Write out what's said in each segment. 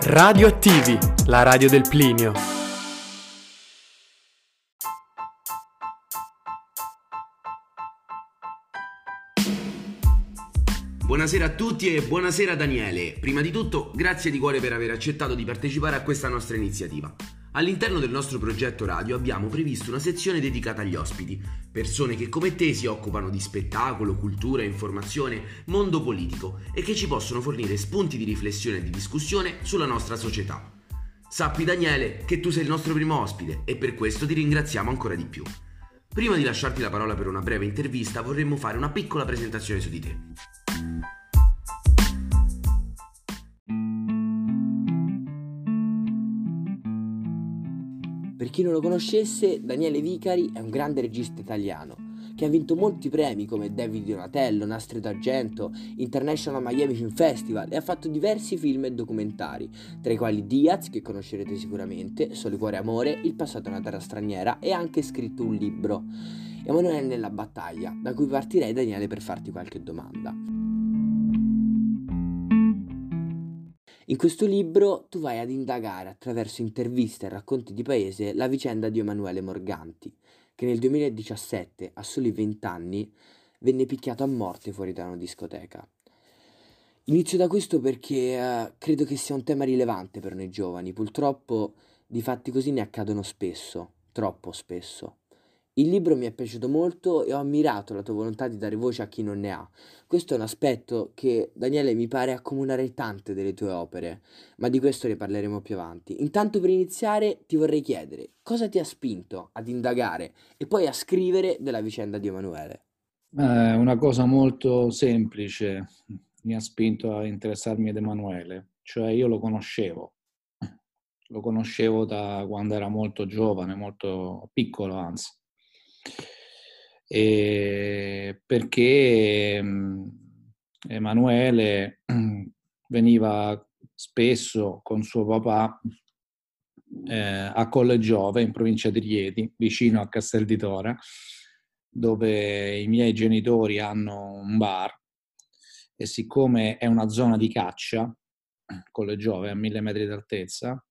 Radioattivi, la radio del Plinio. Buonasera a tutti e buonasera Daniele. Prima di tutto, grazie di cuore per aver accettato di partecipare a questa nostra iniziativa. All'interno del nostro progetto radio abbiamo previsto una sezione dedicata agli ospiti, persone che come te si occupano di spettacolo, cultura, informazione, mondo politico e che ci possono fornire spunti di riflessione e di discussione sulla nostra società. Sappi Daniele che tu sei il nostro primo ospite e per questo ti ringraziamo ancora di più. Prima di lasciarti la parola per una breve intervista vorremmo fare una piccola presentazione su di te. Chi non lo conoscesse, Daniele Vicari è un grande regista italiano che ha vinto molti premi come David Donatello, Nastro d'Argento, International Miami Film Festival e ha fatto diversi film e documentari, tra i quali Diaz, che conoscerete sicuramente, Sole Cuore Amore, Il passato è una terra straniera e ha anche scritto un libro, Emanuele nella battaglia, da cui partirei Daniele per farti qualche domanda. In questo libro tu vai ad indagare attraverso interviste e racconti di paese la vicenda di Emanuele Morganti, che nel 2017, a soli 20 anni, venne picchiato a morte fuori da una discoteca. Inizio da questo perché uh, credo che sia un tema rilevante per noi giovani. Purtroppo di fatti così ne accadono spesso, troppo spesso. Il libro mi è piaciuto molto e ho ammirato la tua volontà di dare voce a chi non ne ha. Questo è un aspetto che Daniele mi pare accomunare tante delle tue opere, ma di questo ne parleremo più avanti. Intanto per iniziare ti vorrei chiedere cosa ti ha spinto ad indagare e poi a scrivere della vicenda di Emanuele. Eh, una cosa molto semplice mi ha spinto a interessarmi ad Emanuele, cioè io lo conoscevo, lo conoscevo da quando era molto giovane, molto piccolo anzi e perché Emanuele veniva spesso con suo papà eh, a Collegiove, in provincia di Rieti, vicino a Castel di Tora, dove i miei genitori hanno un bar e siccome è una zona di caccia, Collegiove a mille metri d'altezza,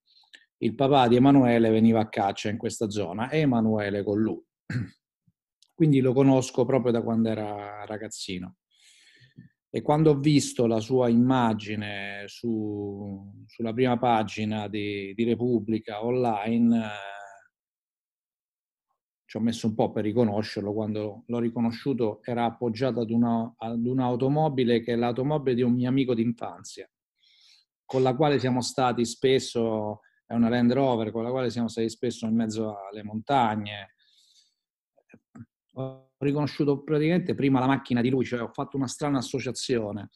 il papà di Emanuele veniva a caccia in questa zona e Emanuele con lui. Quindi lo conosco proprio da quando era ragazzino. E quando ho visto la sua immagine su, sulla prima pagina di, di Repubblica online, eh, ci ho messo un po' per riconoscerlo. Quando l'ho riconosciuto era appoggiato ad, una, ad un'automobile che è l'automobile di un mio amico d'infanzia, con la quale siamo stati spesso, è una Land Rover, con la quale siamo stati spesso in mezzo alle montagne, ho riconosciuto praticamente prima la macchina di lui, cioè ho fatto una strana associazione.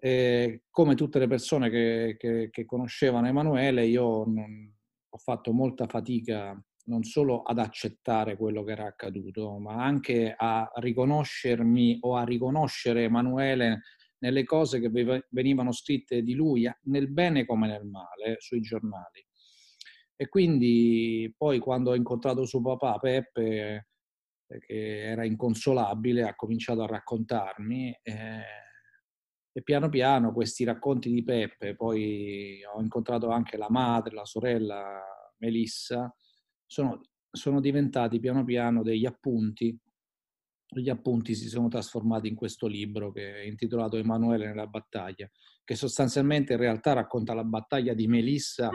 E come tutte le persone che, che, che conoscevano Emanuele, io non, ho fatto molta fatica non solo ad accettare quello che era accaduto, ma anche a riconoscermi o a riconoscere Emanuele nelle cose che venivano scritte di lui, nel bene come nel male, sui giornali. E quindi poi quando ho incontrato suo papà, Peppe, che era inconsolabile, ha cominciato a raccontarmi eh, e piano piano questi racconti di Peppe, poi ho incontrato anche la madre, la sorella Melissa, sono, sono diventati piano piano degli appunti. Gli appunti si sono trasformati in questo libro che è intitolato Emanuele nella battaglia, che sostanzialmente in realtà racconta la battaglia di Melissa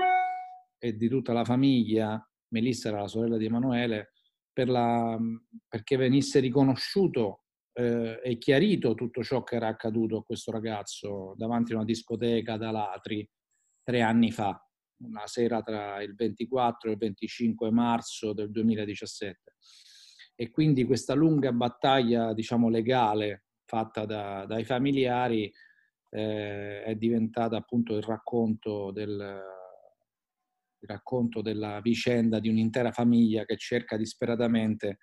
e di tutta la famiglia. Melissa era la sorella di Emanuele, per la, perché venisse riconosciuto eh, e chiarito tutto ciò che era accaduto a questo ragazzo davanti a una discoteca da Latri tre anni fa, una sera tra il 24 e il 25 marzo del 2017. E quindi questa lunga battaglia, diciamo, legale fatta da, dai familiari eh, è diventata appunto il racconto del, il racconto della vicenda di un'intera famiglia che cerca disperatamente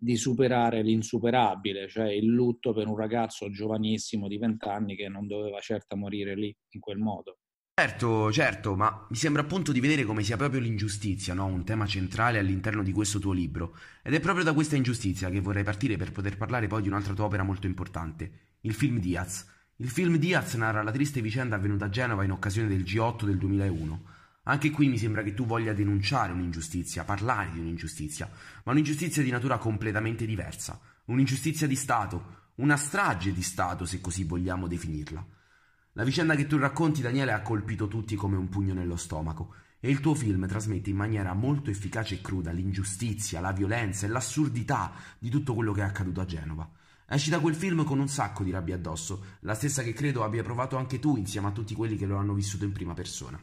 di superare l'insuperabile, cioè il lutto per un ragazzo giovanissimo di 20 anni che non doveva certo morire lì in quel modo. Certo, certo, ma mi sembra appunto di vedere come sia proprio l'ingiustizia, no? un tema centrale all'interno di questo tuo libro. Ed è proprio da questa ingiustizia che vorrei partire per poter parlare poi di un'altra tua opera molto importante, il film Diaz, Il film Diaz narra la triste vicenda avvenuta a Genova in occasione del G8 del 2001. Anche qui mi sembra che tu voglia denunciare un'ingiustizia, parlare di un'ingiustizia, ma un'ingiustizia di natura completamente diversa, un'ingiustizia di Stato, una strage di Stato se così vogliamo definirla. La vicenda che tu racconti, Daniele, ha colpito tutti come un pugno nello stomaco e il tuo film trasmette in maniera molto efficace e cruda l'ingiustizia, la violenza e l'assurdità di tutto quello che è accaduto a Genova. Esci da quel film con un sacco di rabbia addosso, la stessa che credo abbia provato anche tu insieme a tutti quelli che lo hanno vissuto in prima persona.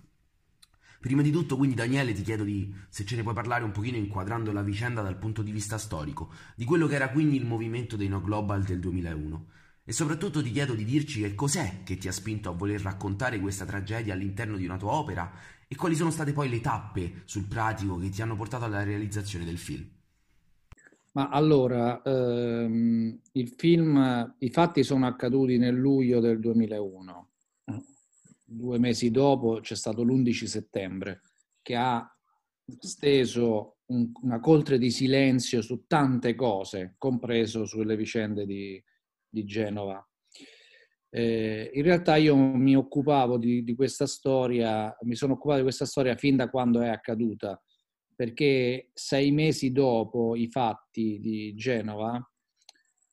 Prima di tutto, quindi, Daniele, ti chiedo di, se ce ne puoi parlare un pochino inquadrando la vicenda dal punto di vista storico, di quello che era quindi il movimento dei No Global del 2001. E soprattutto ti chiedo di dirci che cos'è che ti ha spinto a voler raccontare questa tragedia all'interno di una tua opera e quali sono state poi le tappe sul pratico che ti hanno portato alla realizzazione del film. Ma allora, ehm, il film, i fatti sono accaduti nel luglio del 2001. Due mesi dopo c'è stato l'11 settembre, che ha steso un, una coltre di silenzio su tante cose, compreso sulle vicende di, di Genova. Eh, in realtà io mi occupavo di, di, questa storia, mi sono occupato di questa storia fin da quando è accaduta, perché sei mesi dopo i fatti di Genova,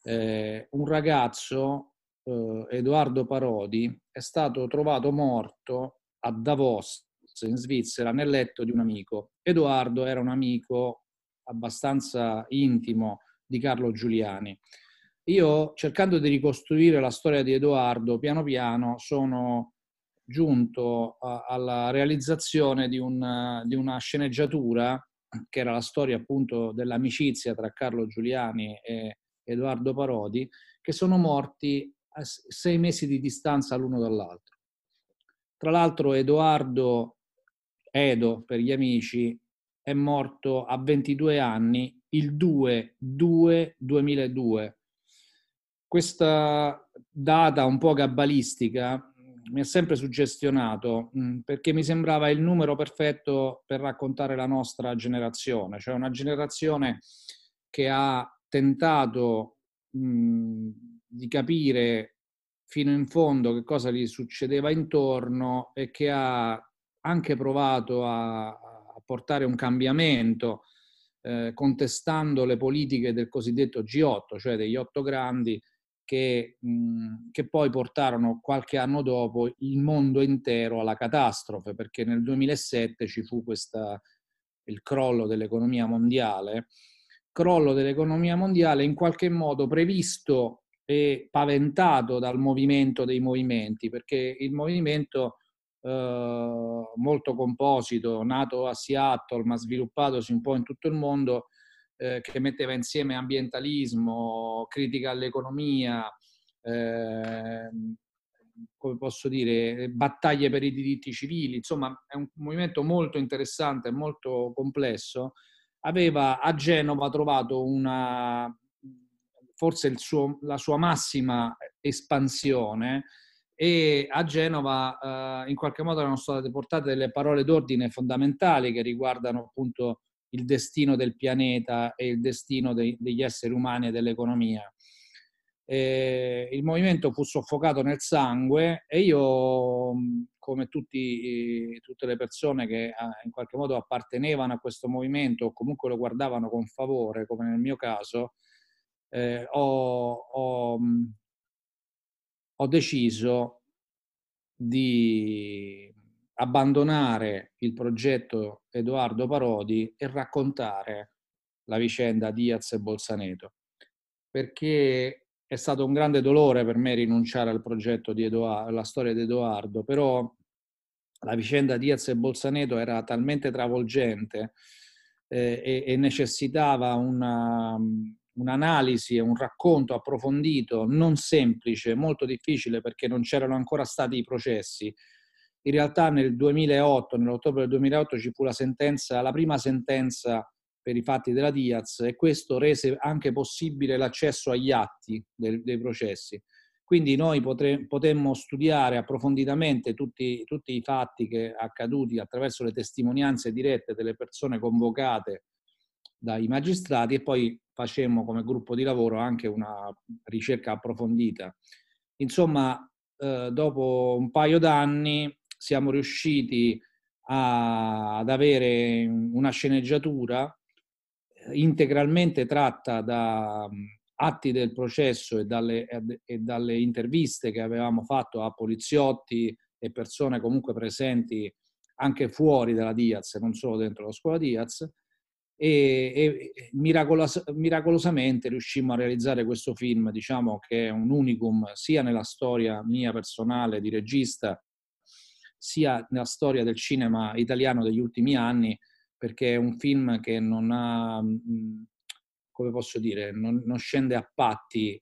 eh, un ragazzo, eh, Edoardo Parodi, è stato trovato morto a Davos, in Svizzera, nel letto di un amico. Edoardo era un amico abbastanza intimo di Carlo Giuliani io, cercando di ricostruire la storia di Edoardo, piano piano sono giunto a, alla realizzazione di, un, di, una sceneggiatura che era la storia appunto dell'amicizia tra Carlo Giuliani e Edoardo Parodi, che sono morti a sei mesi di distanza l'uno dall'altro. Tra l'altro Edoardo Edo, per gli amici, è morto a 22 anni il 2-2-2002 questa data un po' cabalistica mi ha sempre suggestionato mm, perché mi sembrava il numero perfetto per raccontare la nostra generazione, cioè una generazione che ha tentato mh, mm, di capire fino in fondo che cosa gli succedeva intorno e che ha anche provato a, a portare un cambiamento eh, contestando le politiche del cosiddetto G8, cioè degli otto grandi, che, mh, che, poi portarono qualche anno dopo il mondo intero alla catastrofe, perché nel 2007 ci fu questa, il crollo dell'economia mondiale, crollo dell'economia mondiale in qualche modo previsto e paventato dal movimento dei movimenti, perché il movimento eh, molto composito, nato a Seattle ma sviluppatosi un po' in tutto il mondo, eh, che metteva insieme ambientalismo, critica all'economia, eh, come posso dire, battaglie per i diritti civili, insomma è un movimento molto interessante, molto complesso, aveva a Genova trovato una, forse suo, la sua massima espansione e a Genova eh, in qualche modo erano state portate delle parole d'ordine fondamentali che riguardano appunto il destino del pianeta e il destino dei, degli esseri umani e dell'economia. Eh, il movimento fu soffocato nel sangue e io, come tutti, tutte le persone che in qualche modo appartenevano a questo movimento o comunque lo guardavano con favore, come nel mio caso, eh, ho, ho, ho deciso di abbandonare il progetto Edoardo Parodi e raccontare la vicenda Diaz e Bolzaneto, perché è stato un grande dolore per me rinunciare al progetto di Edoardo, alla storia di Edoardo, però la vicenda Diaz e Bolzaneto era talmente travolgente eh, e, e, necessitava una, un'analisi e un racconto approfondito, non semplice, molto difficile perché non c'erano ancora stati i processi, in realtà nel 2008, nell'ottobre del 2008 ci fu la sentenza, la prima sentenza per i fatti della Diaz e questo rese anche possibile l'accesso agli atti dei, dei processi. Quindi noi potre, potemmo studiare approfonditamente tutti, tutti, i fatti che accaduti attraverso le testimonianze dirette delle persone convocate dai magistrati e poi facemmo come gruppo di lavoro anche una ricerca approfondita. Insomma, eh, dopo un paio d'anni siamo riusciti a, ad avere una sceneggiatura integralmente tratta da atti del processo e dalle, e dalle interviste che avevamo fatto a poliziotti e persone comunque presenti anche fuori dalla Diaz, non solo dentro la scuola Diaz, e, e miracolos- miracolosamente riuscimmo a realizzare questo film, diciamo che è un unicum sia nella storia mia personale di regista, sia nella storia del cinema italiano degli ultimi anni, perché è un film che non ha, come posso dire, non, non scende a patti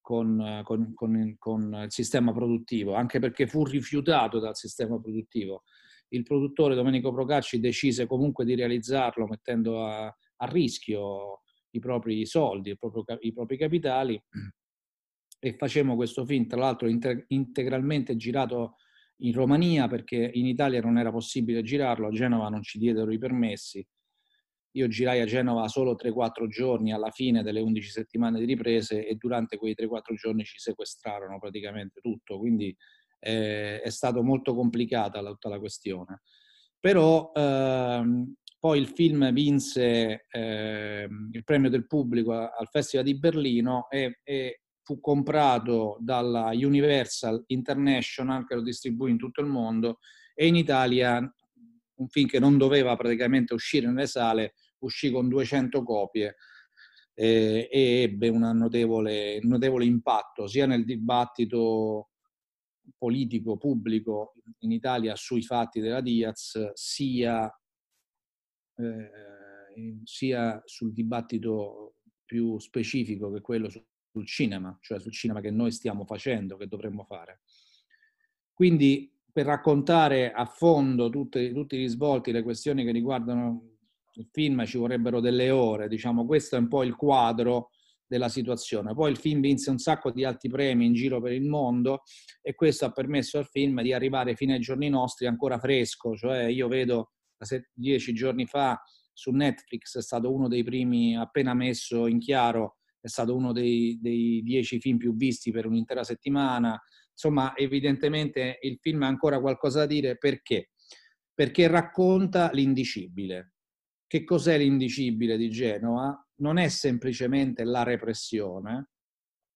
con, con, con, con, il sistema produttivo, anche perché fu rifiutato dal sistema produttivo il produttore Domenico Procacci decise comunque di realizzarlo mettendo a, a rischio i propri soldi, proprio, i propri capitali e facemmo questo film, tra l'altro integralmente girato in Romania perché in Italia non era possibile girarlo, a Genova non ci diedero i permessi. Io girai a Genova solo 3-4 giorni alla fine delle 11 settimane di riprese e durante quei 3-4 giorni ci sequestrarono praticamente tutto, quindi eh, è stato molto complicata tutta la questione. Però ehm, poi il film vinse eh, il premio del pubblico al Festival di Berlino e, e, fu comprato dalla Universal International che lo distribuì in tutto il mondo e in Italia un film che non doveva praticamente uscire nelle sale uscì con 200 copie eh, e ebbe un notevole, notevole impatto sia nel dibattito politico pubblico in Italia sui fatti della Diaz, sia, eh, sia sul dibattito più specifico che quello sul, cinema, cioè sul cinema che noi stiamo facendo, che dovremmo fare. Quindi per raccontare a fondo tutti, tutti i risvolti, le questioni che riguardano il film ci vorrebbero delle ore, diciamo questo è un po' il quadro della situazione. Poi il film vinse un sacco di alti premi in giro per il mondo e questo ha permesso al film di arrivare fino ai giorni nostri ancora fresco, cioè io vedo dieci giorni fa su Netflix è stato uno dei primi appena messo in chiaro, è stato uno dei, dei dieci film più visti per un'intera settimana. Insomma, evidentemente il film ha ancora qualcosa da dire perché? Perché racconta l'indicibile. Che cos'è l'indicibile di Genova? Non è semplicemente la repressione,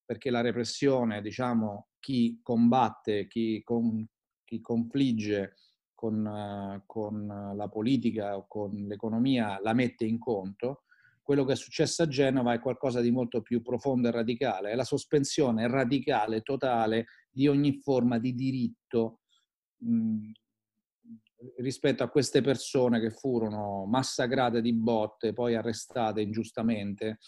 perché la repressione, diciamo, chi combatte, chi, con, chi confligge con, uh, con, la politica o con l'economia la mette in conto, quello che è successo a Genova è qualcosa di molto più profondo e radicale, è la sospensione radicale, totale di ogni forma di diritto mh, rispetto a queste persone che furono massacrate di botte, poi arrestate ingiustamente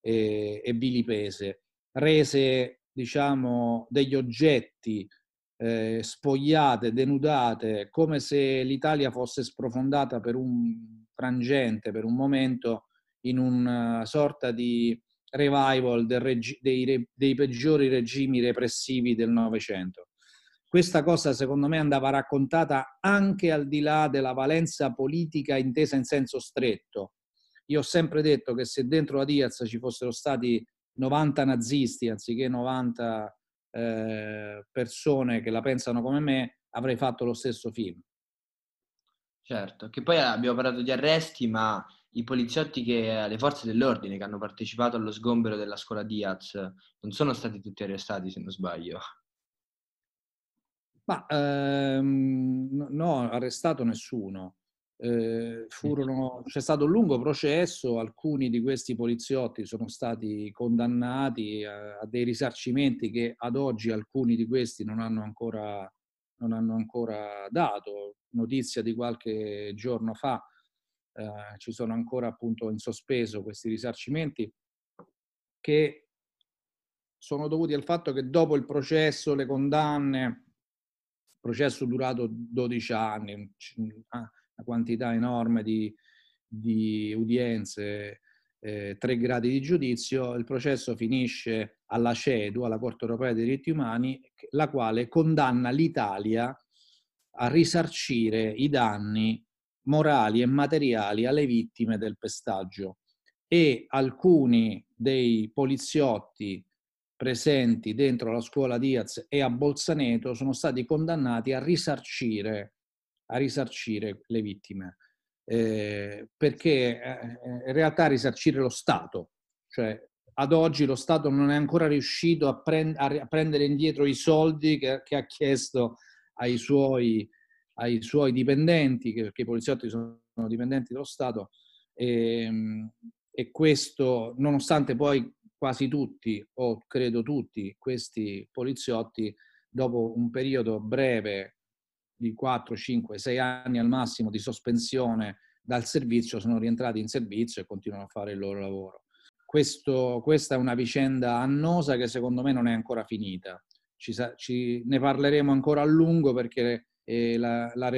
e, e vilipese, rese diciamo degli oggetti eh, spogliate, denudate, come se l'Italia fosse sprofondata per un frangente, per un momento, in una sorta di revival regi- dei, dei peggiori regimi repressivi del Novecento questa cosa secondo me andava raccontata anche al di là della valenza politica intesa in senso stretto. Io ho sempre detto che se dentro la Diaz ci fossero stati 90 nazisti anziché 90 eh, persone che la pensano come me, avrei fatto lo stesso film. Certo, che poi abbiamo parlato di arresti, ma i poliziotti che, le forze dell'ordine che hanno partecipato allo sgombero della scuola Diaz non sono stati tutti arrestati, se non sbaglio. Ma ehm, no, arrestato nessuno. Eh, furono, c'è stato un lungo processo, alcuni di questi poliziotti sono stati condannati a, a, dei risarcimenti che ad oggi alcuni di questi non hanno ancora, non hanno ancora dato. Notizia di qualche giorno fa, eh, ci sono ancora appunto in sospeso questi risarcimenti che sono dovuti al fatto che dopo il processo, le condanne, processo durato 12 anni, ah, una quantità enorme di, di udienze, eh, tre gradi di giudizio, il processo finisce alla CEDU, alla Corte Europea dei Diritti Umani, la quale condanna l'Italia a risarcire i danni morali e materiali alle vittime del pestaggio. E alcuni dei poliziotti presenti dentro la scuola Diaz e a Bolzaneto sono stati condannati a risarcire, a risarcire le vittime. Eh, perché eh, in realtà risarcire lo Stato, cioè ad oggi lo Stato non è ancora riuscito a, prend- a prendere indietro i soldi che, che ha chiesto ai suoi, ai suoi dipendenti, perché i poliziotti sono dipendenti dello Stato, e, ehm, e questo nonostante poi quasi tutti, o credo tutti, questi poliziotti, dopo un periodo breve di 4, 5, 6 anni al massimo di sospensione dal servizio, sono rientrati in servizio e continuano a fare il loro lavoro. Questo, questa è una vicenda annosa che secondo me non è ancora finita. Ci, ci, ne parleremo ancora a lungo perché eh, la, la,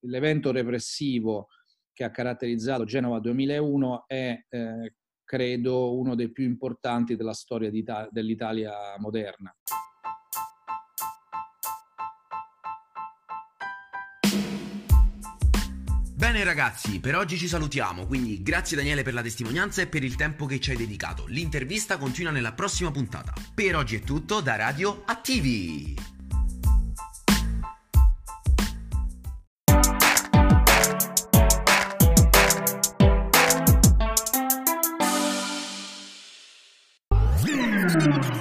l'evento repressivo che ha caratterizzato Genova 2001 è, eh, credo, uno dei più importanti della storia dell'Italia moderna. Bene ragazzi, per oggi ci salutiamo, quindi grazie Daniele per la testimonianza e per il tempo che ci hai dedicato. L'intervista continua nella prossima puntata. Per oggi è tutto da Radio Attivi!